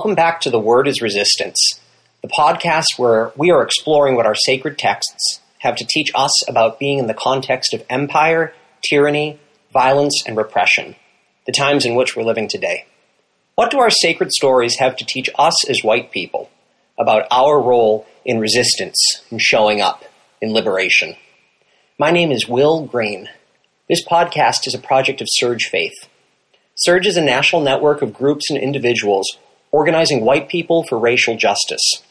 Welcome back to The Word is Resistance, the podcast where we are exploring what our sacred texts have to teach us about being in the context of empire, tyranny, violence, and repression, the times in which we're living today. What do our sacred stories have to teach us as white people about our role in resistance and showing up in liberation? My name is Will Green. This podcast is a project of SURJ Faith. SURJ is a national network of groups and individuals organizing white people for racial justice.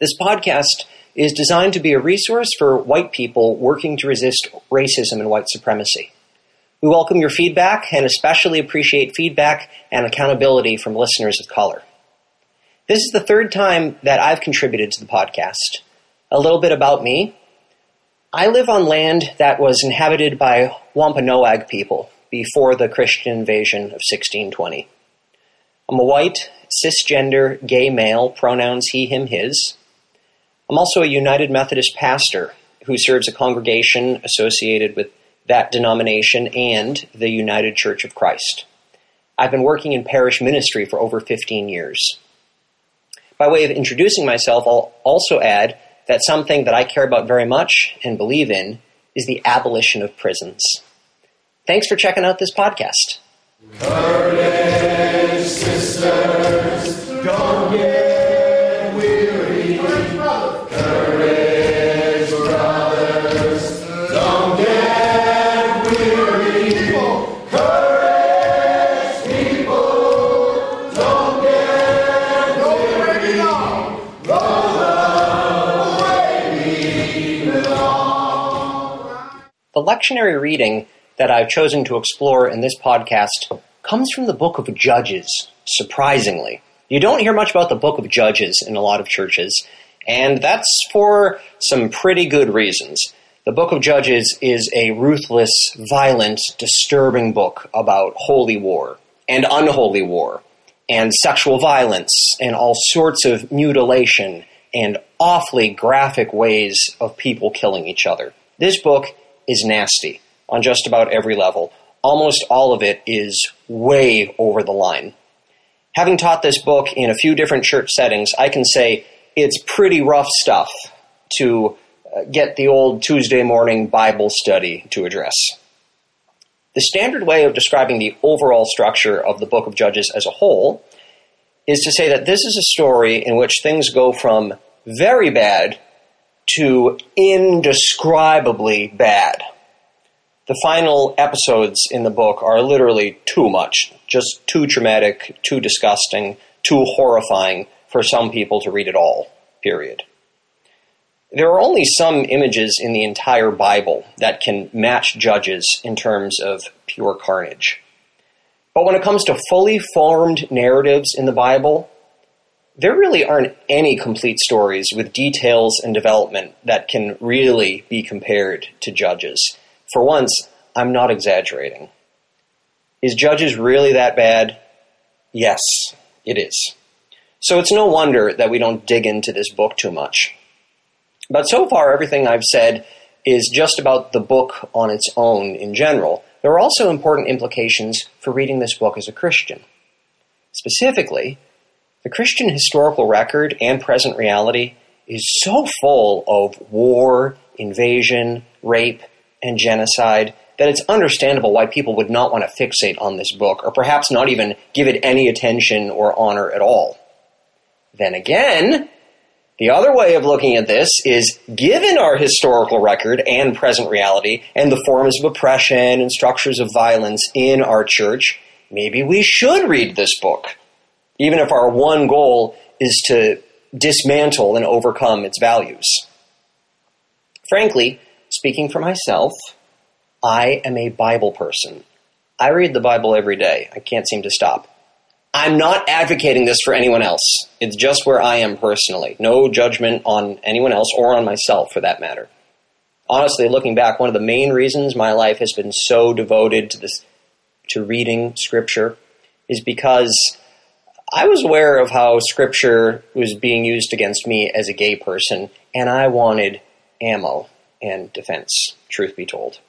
This podcast is designed to be a resource for white people working to resist racism and white supremacy. We welcome your feedback and especially appreciate feedback and accountability from listeners of color. This is the third time that I've contributed to the podcast. A little bit about me. I live on land that was inhabited by Wampanoag people before the Christian invasion of 1620. I'm a white, cisgender, gay male, pronouns he, him, his. I'm also a United Methodist pastor who serves a congregation associated with that denomination and the United Church of Christ. I've been working in parish ministry for over 15 years. By way of introducing myself, I'll also add that something that I care about very much and believe in is the abolition of prisons. Thanks for checking out this podcast. The lectionary reading that I've chosen to explore in this podcast comes from the book of Judges, surprisingly. You don't hear much about the book of Judges in a lot of churches, and that's for some pretty good reasons. The book of Judges is a ruthless, violent, disturbing book about holy war and unholy war and sexual violence and all sorts of mutilation and awfully graphic ways of people killing each other. This book is nasty on just about every level. Almost all of it is way over the line. Having taught this book in a few different church settings, I can say it's pretty rough stuff to uh, get the old Tuesday morning Bible study to address. The standard way of describing the overall structure of the book of Judges as a whole is to say that this is a story in which things go from very bad to indescribably bad. The final episodes in the book are literally too much, just too traumatic, too disgusting, too horrifying for some people to read at all, period. There are only some images in the entire Bible that can match Judges in terms of pure carnage. But when it comes to fully formed narratives in the Bible, there really aren't any complete stories with details and development that can really be compared to Judges. For once, I'm not exaggerating. Is Judges really that bad? Yes, it is. So it's no wonder that we don't dig into this book too much. But so far, everything I've said is just about the book on its own in general. There are also important implications for reading this book as a Christian. Specifically, the Christian historical record and present reality is so full of war, invasion, rape, and genocide that it's understandable why people would not want to fixate on this book, or perhaps not even give it any attention or honor at all. Then again, the other way of looking at this is given our historical record and present reality and the forms of oppression and structures of violence in our church, maybe we should read this book even if our one goal is to dismantle and overcome its values. Frankly, speaking for myself, I am a Bible person. I read the Bible every day. I can't seem to stop. I'm not advocating this for anyone else. It's just where I am personally. No judgment on anyone else or on myself for that matter. Honestly, looking back, one of the main reasons my life has been so devoted to this to reading scripture is because I was aware of how scripture was being used against me as a gay person, and I wanted ammo and defense, truth be told.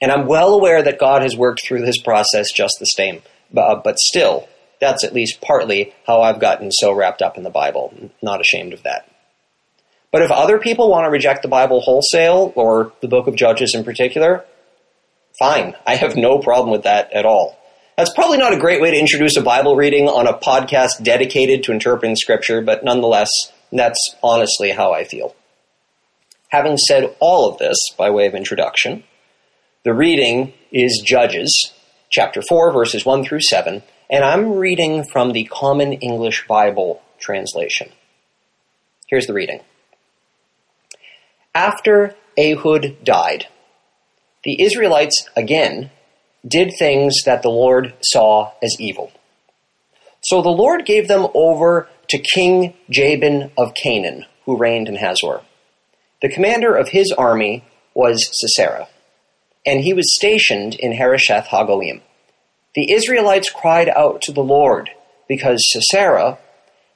And I'm well aware that God has worked through this process just the same. But, uh, but still, that's at least partly how I've gotten so wrapped up in the Bible. Not ashamed of that. But if other people want to reject the Bible wholesale, or the book of Judges in particular, fine. I have no problem with that at all. That's probably not a great way to introduce a Bible reading on a podcast dedicated to interpreting Scripture, but nonetheless, that's honestly how I feel. Having said all of this by way of introduction, the reading is Judges, chapter 4, verses 1 through 7, and I'm reading from the Common English Bible translation. Here's the reading. After Ehud died, the Israelites again did things that the Lord saw as evil. So the Lord gave them over to King Jabin of Canaan, who reigned in Hazor. The commander of his army was Sisera, and he was stationed in Harosheth Hagoyim. The Israelites cried out to the Lord because Sisera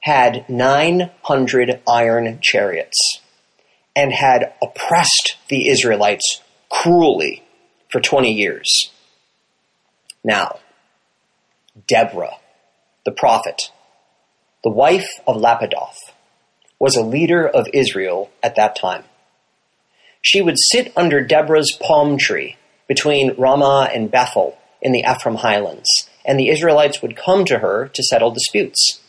had 900 iron chariots and had oppressed the Israelites cruelly for 20 years. Now, Deborah, the prophet, the wife of Lapidoth, was a leader of Israel at that time. She would sit under Deborah's palm tree between Ramah and Bethel in the Ephraim highlands, and the Israelites would come to her to settle disputes.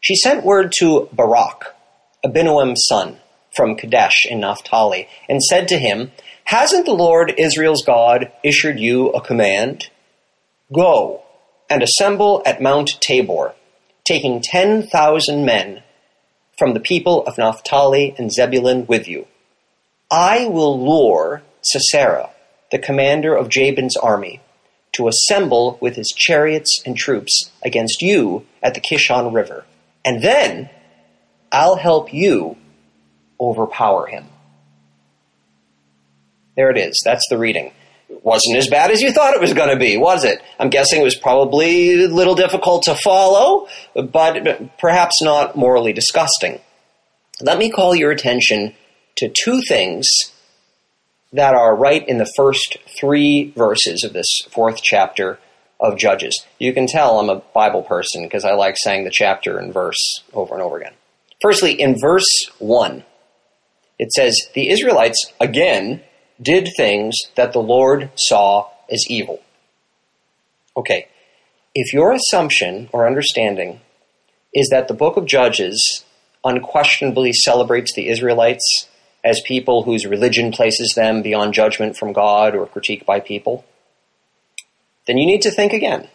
She sent word to Barak, Abinoam's son, from Kadesh in Naphtali, and said to him, Hasn't the Lord Israel's God issued you a command? Go and assemble at Mount Tabor, taking 10,000 men from the people of Naphtali and Zebulun with you. I will lure Sisera, the commander of Jabin's army, to assemble with his chariots and troops against you at the Kishon River, and then I'll help you overpower him. There it is. That's the reading. It wasn't as bad as you thought it was going to be, was it? I'm guessing it was probably a little difficult to follow, but perhaps not morally disgusting. Let me call your attention to two things that are right in the first three verses of this fourth chapter of Judges. You can tell I'm a Bible person because I like saying the chapter and verse over and over again. Firstly, in verse 1, it says, The Israelites again did things that the Lord saw as evil. Okay, if your assumption or understanding is that the book of Judges unquestionably celebrates the Israelites as people whose religion places them beyond judgment from God or critique by people, then you need to think again.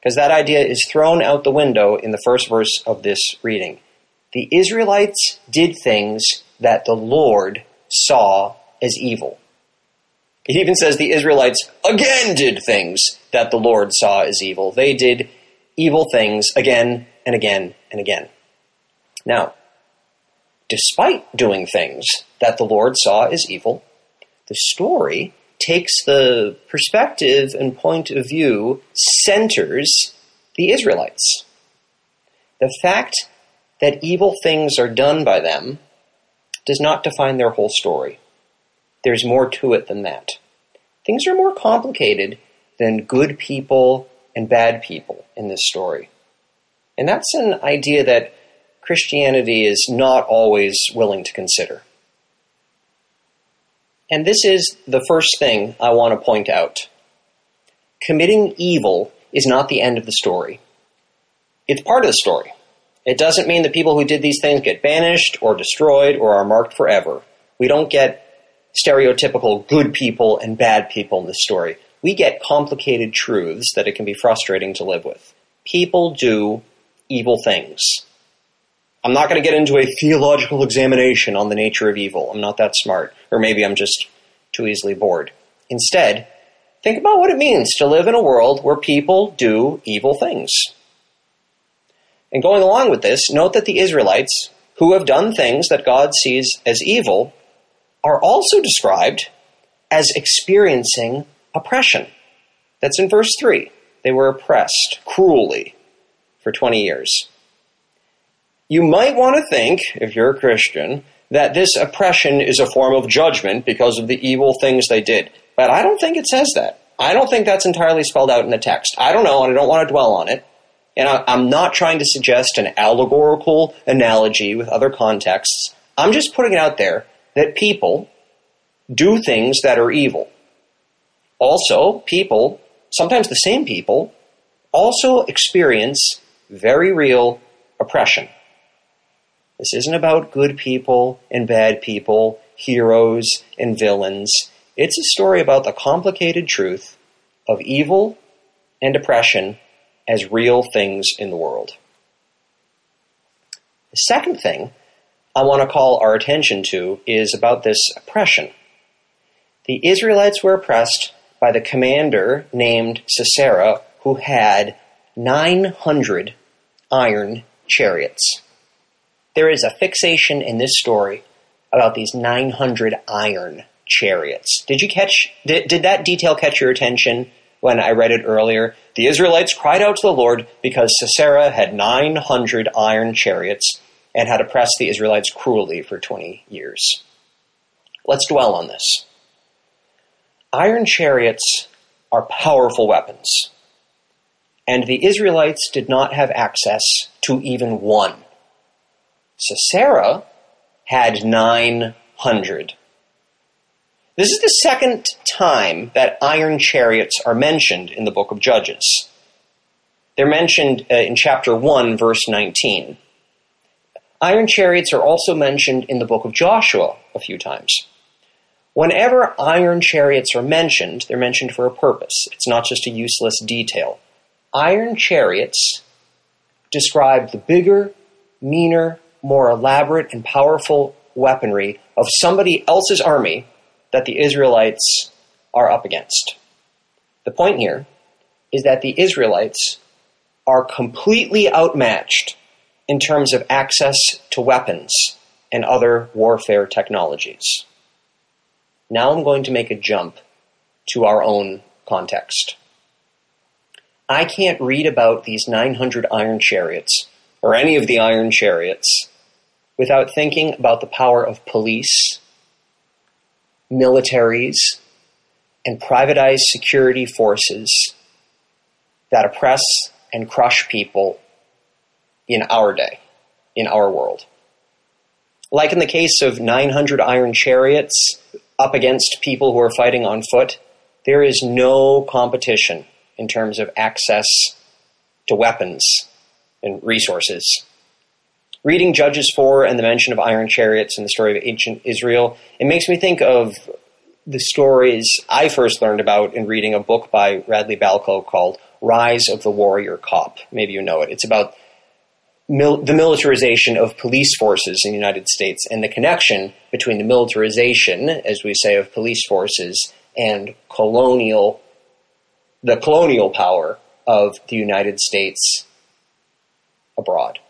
Because that idea is thrown out the window in the first verse of this reading. The Israelites did things that the Lord saw as evil. It even says the Israelites again did things that the Lord saw as evil. They did evil things again and again and again. Now, despite doing things that the Lord saw as evil, the story takes the perspective and point of view, centers the Israelites. The fact that evil things are done by them does not define their whole story. There's more to it than that. Things are more complicated than good people and bad people in this story. And that's an idea that Christianity is not always willing to consider. And this is the first thing I want to point out. Committing evil is not the end of the story. It's part of the story. It doesn't mean that people who did these things get banished or destroyed or are marked forever. We don't get stereotypical good people and bad people in this story. We get complicated truths that it can be frustrating to live with. People do evil things. I'm not going to get into a theological examination on the nature of evil. I'm not that smart. Or maybe I'm just too easily bored. Instead, think about what it means to live in a world where people do evil things. And going along with this, note that the Israelites, who have done things that God sees as evil, are also described as experiencing oppression. That's in verse 3. They were oppressed cruelly for 20 years. You might want to think, if you're a Christian, that this oppression is a form of judgment because of the evil things they did. But I don't think it says that. I don't think that's entirely spelled out in the text. I don't know, and I don't want to dwell on it. and I, I'm not trying to suggest an allegorical analogy with other contexts. I'm just putting it out there that people do things that are evil. Also, people, sometimes the same people, also experience very real oppression. This isn't about good people and bad people, heroes and villains. It's a story about the complicated truth of evil and oppression as real things in the world. The second thing I want to call our attention to is about this oppression. The Israelites were oppressed by the commander named Sisera, who had 900 iron chariots. There is a fixation in this story about these 900 iron chariots. Did you catch, did, did that detail catch your attention when I read it earlier? The Israelites cried out to the Lord because Sisera had 900 iron chariots and had oppressed the Israelites cruelly for 20 years. Let's dwell on this. Iron chariots are powerful weapons, and the Israelites did not have access to even one. Sisera had 900. This is the second time that iron chariots are mentioned in the book of Judges. They're mentioned uh, in chapter 1, verse 19. Iron chariots are also mentioned in the book of Joshua a few times. Whenever iron chariots are mentioned, they're mentioned for a purpose. It's not just a useless detail. Iron chariots describe the bigger, meaner, more elaborate and powerful weaponry of somebody else's army that the Israelites are up against. The point here is that the Israelites are completely outmatched in terms of access to weapons and other warfare technologies. Now I'm going to make a jump to our own context. I can't read about these 900 iron chariots or any of the iron chariots without thinking about the power of police, militaries, and privatized security forces that oppress and crush people in our day, in our world. Like in the case of 900 iron chariots up against people who are fighting on foot, there is no competition in terms of access to weapons and resources reading Judges 4 and the mention of iron chariots in the story of ancient Israel, it makes me think of the stories I first learned about in reading a book by Radley Balko called Rise of the Warrior Cop. Maybe you know it. It's about mil- the militarization of police forces in the United States and the connection between the militarization, as we say, of police forces and colonial, the colonial power of the United States abroad.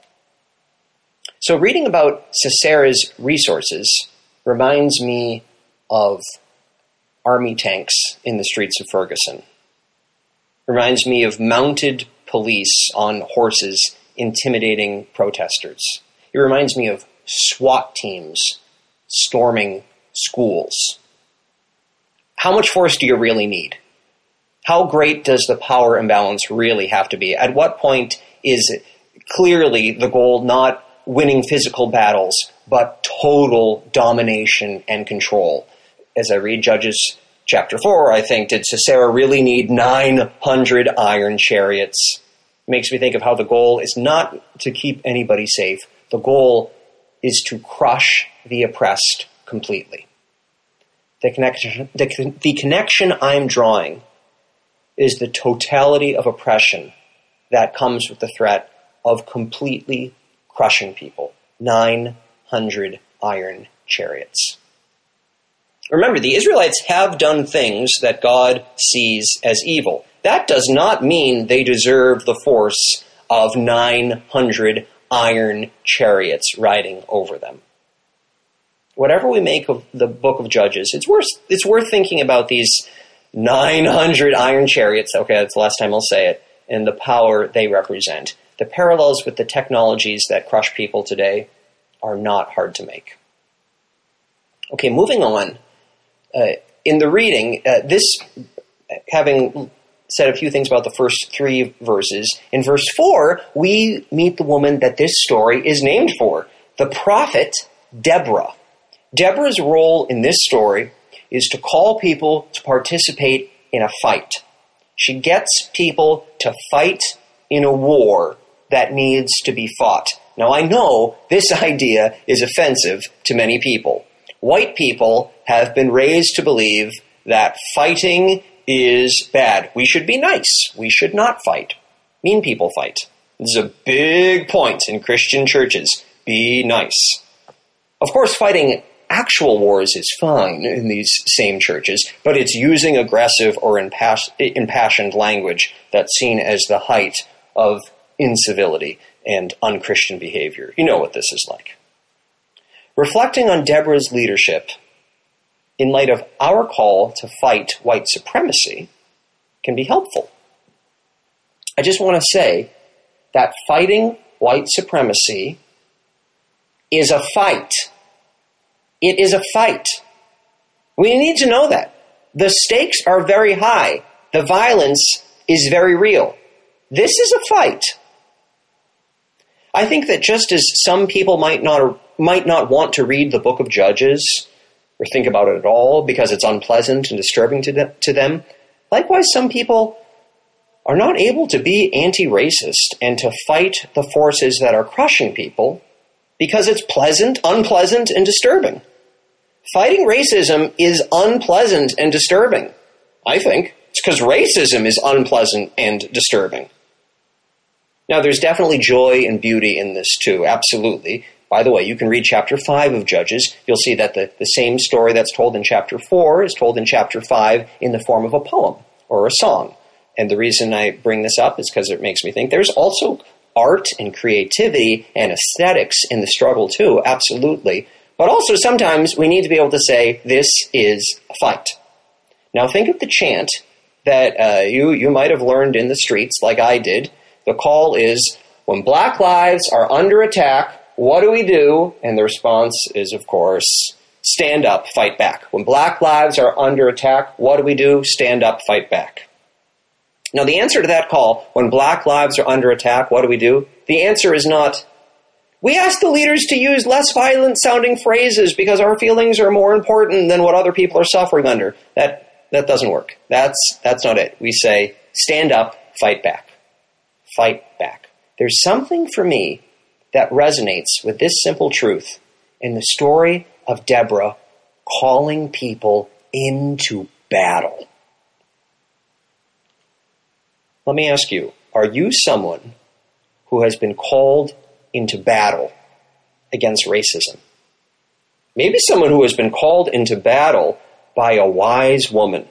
So, reading about Sisera's resources reminds me of army tanks in the streets of Ferguson. Reminds me of mounted police on horses intimidating protesters. It reminds me of SWAT teams storming schools. How much force do you really need? How great does the power imbalance really have to be? At what point is clearly the goal not winning physical battles, but total domination and control. As I read Judges chapter 4, I think, did Sisera really need 900 iron chariots? Makes me think of how the goal is not to keep anybody safe. The goal is to crush the oppressed completely. The connection, the, the connection I'm drawing is the totality of oppression that comes with the threat of completely crushing people. 900 iron chariots. Remember, the Israelites have done things that God sees as evil. That does not mean they deserve the force of 900 iron chariots riding over them. Whatever we make of the book of Judges, it's worth, it's worth thinking about these 900 iron chariots. Okay, that's the last time I'll say it, and the power they represent the parallels with the technologies that crush people today are not hard to make. Okay, moving on. Uh, in the reading, uh, this, having said a few things about the first three verses. In verse 4, we meet the woman that this story is named for the prophet Deborah. Deborah's role in this story is to call people to participate in a fight. She gets people to fight in a war that needs to be fought. Now, I know this idea is offensive to many people. White people have been raised to believe that fighting is bad. We should be nice. We should not fight. Mean people fight. This is a big point in Christian churches. Be nice. Of course, fighting actual wars is fine in these same churches, but it's using aggressive or impassioned language that's seen as the height of incivility and unchristian behavior. You know what this is like. Reflecting on Deborah's leadership in light of our call to fight white supremacy can be helpful. I just want to say that fighting white supremacy is a fight. It is a fight. We need to know that. The stakes are very high. The violence is very real. This is a fight. I think that just as some people might not might not want to read the book of Judges or think about it at all because it's unpleasant and disturbing to, to them, likewise some people are not able to be anti-racist and to fight the forces that are crushing people because it's pleasant, unpleasant, and disturbing. Fighting racism is unpleasant and disturbing. I think it's because racism is unpleasant and disturbing. Now, there's definitely joy and beauty in this too, absolutely. By the way, you can read chapter 5 of Judges. You'll see that the, the same story that's told in chapter 4 is told in chapter 5 in the form of a poem or a song. And the reason I bring this up is because it makes me think there's also art and creativity and aesthetics in the struggle too, absolutely. But also sometimes we need to be able to say, this is a fight. Now think of the chant that uh, you, you might have learned in the streets like I did the call is when black lives are under attack, what do we do? And the response is, of course, stand up, fight back. When black lives are under attack, what do we do? Stand up, fight back. Now, the answer to that call, when black lives are under attack, what do we do? The answer is not, we ask the leaders to use less violent sounding phrases because our feelings are more important than what other people are suffering under. That, that doesn't work. That's, that's not it. We say, stand up, fight back fight back. There's something for me that resonates with this simple truth in the story of Deborah calling people into battle. Let me ask you are you someone who has been called into battle against racism? Maybe someone who has been called into battle by a wise woman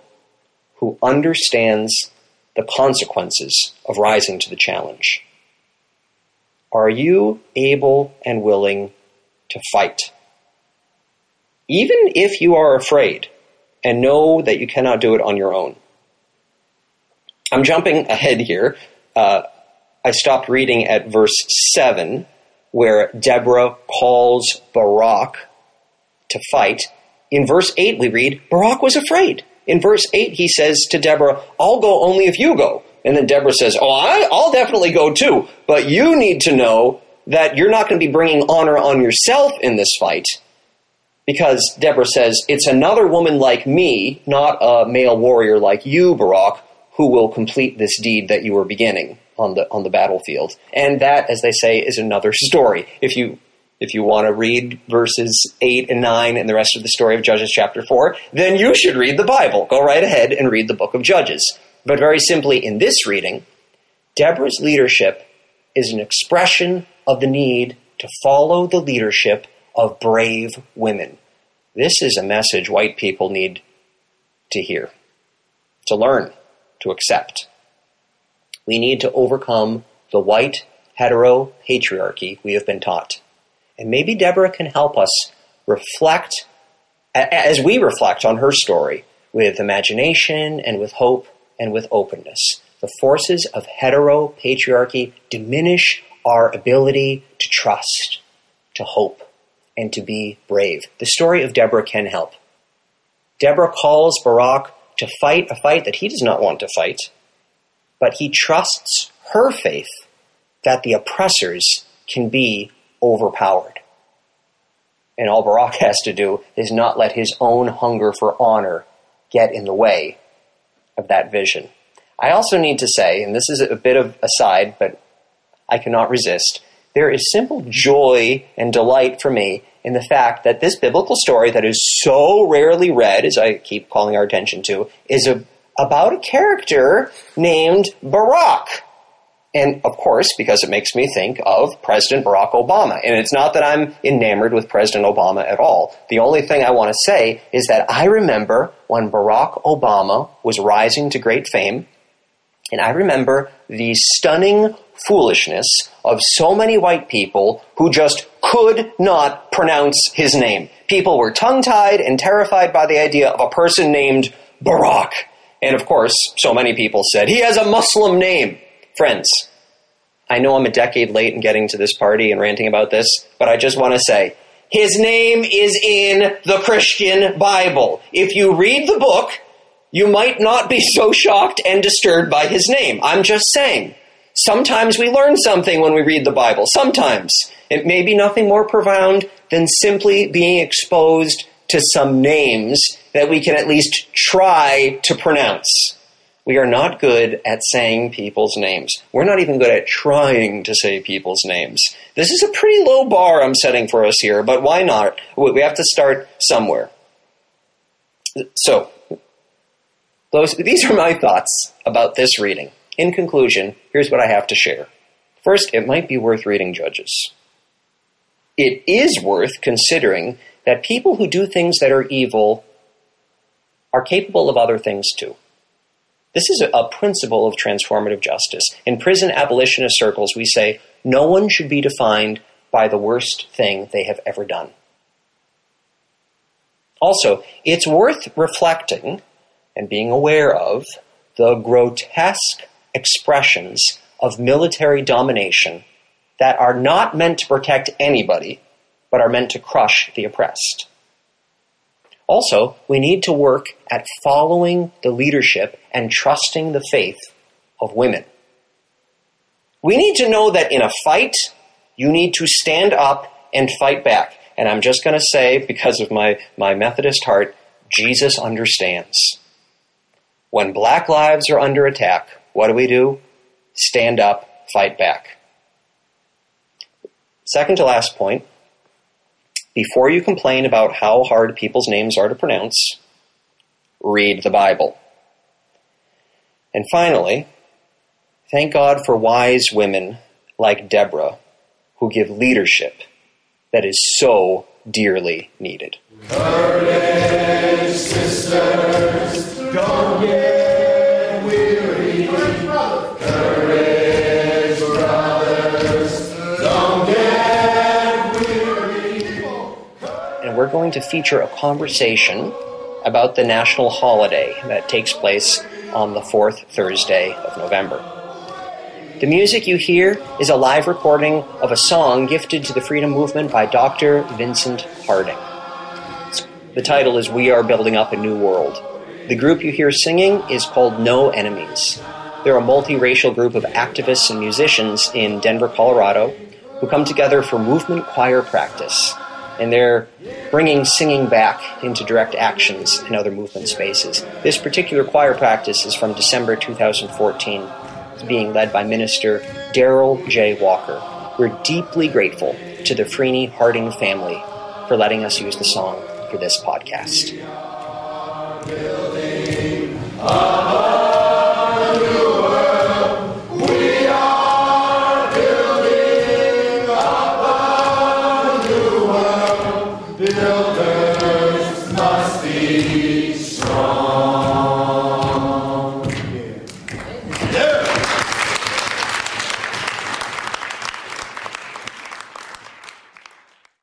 who understands the consequences of rising to the challenge. Are you able and willing to fight? Even if you are afraid and know that you cannot do it on your own. I'm jumping ahead here. Uh, I stopped reading at verse 7, where Deborah calls Barak to fight. In verse 8, we read, Barak was afraid. In verse 8, he says to Deborah, I'll go only if you go. And then Deborah says, Oh, I, I'll definitely go too. But you need to know that you're not going to be bringing honor on yourself in this fight. Because Deborah says, It's another woman like me, not a male warrior like you, Barak, who will complete this deed that you are beginning on the, on the battlefield. And that, as they say, is another story. If you if you want to read verses 8 and 9 and the rest of the story of Judges chapter 4, then you should read the Bible. Go right ahead and read the book of Judges. But very simply, in this reading, Deborah's leadership is an expression of the need to follow the leadership of brave women. This is a message white people need to hear, to learn, to accept. We need to overcome the white hetero patriarchy we have been taught. And maybe Deborah can help us reflect, as we reflect on her story, with imagination and with hope and with openness. The forces of heteropatriarchy diminish our ability to trust, to hope, and to be brave. The story of Deborah can help. Deborah calls Barak to fight a fight that he does not want to fight, but he trusts her faith that the oppressors can be overpowered. And all Barak has to do is not let his own hunger for honor get in the way of that vision. I also need to say, and this is a bit of a aside, but I cannot resist, there is simple joy and delight for me in the fact that this biblical story that is so rarely read, as I keep calling our attention to, is a, about a character named Barak. And of course, because it makes me think of President Barack Obama. And it's not that I'm enamored with President Obama at all. The only thing I want to say is that I remember when Barack Obama was rising to great fame, and I remember the stunning foolishness of so many white people who just could not pronounce his name. People were tongue tied and terrified by the idea of a person named Barack. And of course, so many people said, he has a Muslim name. Friends, I know I'm a decade late in getting to this party and ranting about this, but I just want to say, his name is in the Christian Bible. If you read the book, you might not be so shocked and disturbed by his name. I'm just saying. Sometimes we learn something when we read the Bible. Sometimes. It may be nothing more profound than simply being exposed to some names that we can at least try to pronounce. We are not good at saying people's names. We're not even good at trying to say people's names. This is a pretty low bar I'm setting for us here, but why not? We have to start somewhere. So, those, these are my thoughts about this reading. In conclusion, here's what I have to share. First, it might be worth reading Judges. It is worth considering that people who do things that are evil are capable of other things too. This is a principle of transformative justice. In prison abolitionist circles, we say no one should be defined by the worst thing they have ever done. Also, it's worth reflecting and being aware of the grotesque expressions of military domination that are not meant to protect anybody, but are meant to crush the oppressed. Also, we need to work at following the leadership and trusting the faith of women. We need to know that in a fight, you need to stand up and fight back. And I'm just going to say, because of my, my Methodist heart, Jesus understands. When black lives are under attack, what do we do? Stand up, fight back. Second to last point before you complain about how hard people's names are to pronounce, read the Bible. And finally, thank God for wise women like Deborah who give leadership that is so dearly needed. Courage, sisters, going to feature a conversation about the national holiday that takes place on the fourth Thursday of November. The music you hear is a live recording of a song gifted to the freedom movement by Dr. Vincent Harding. The title is We Are Building Up a New World. The group you hear singing is called No Enemies. They're a multiracial group of activists and musicians in Denver, Colorado, who come together for movement choir practice and they're bringing singing back into direct actions in other movement spaces. This particular choir practice is from December 2014. It's being led by Minister Daryl J. Walker. We're deeply grateful to the Freeney Harding family for letting us use the song for this podcast.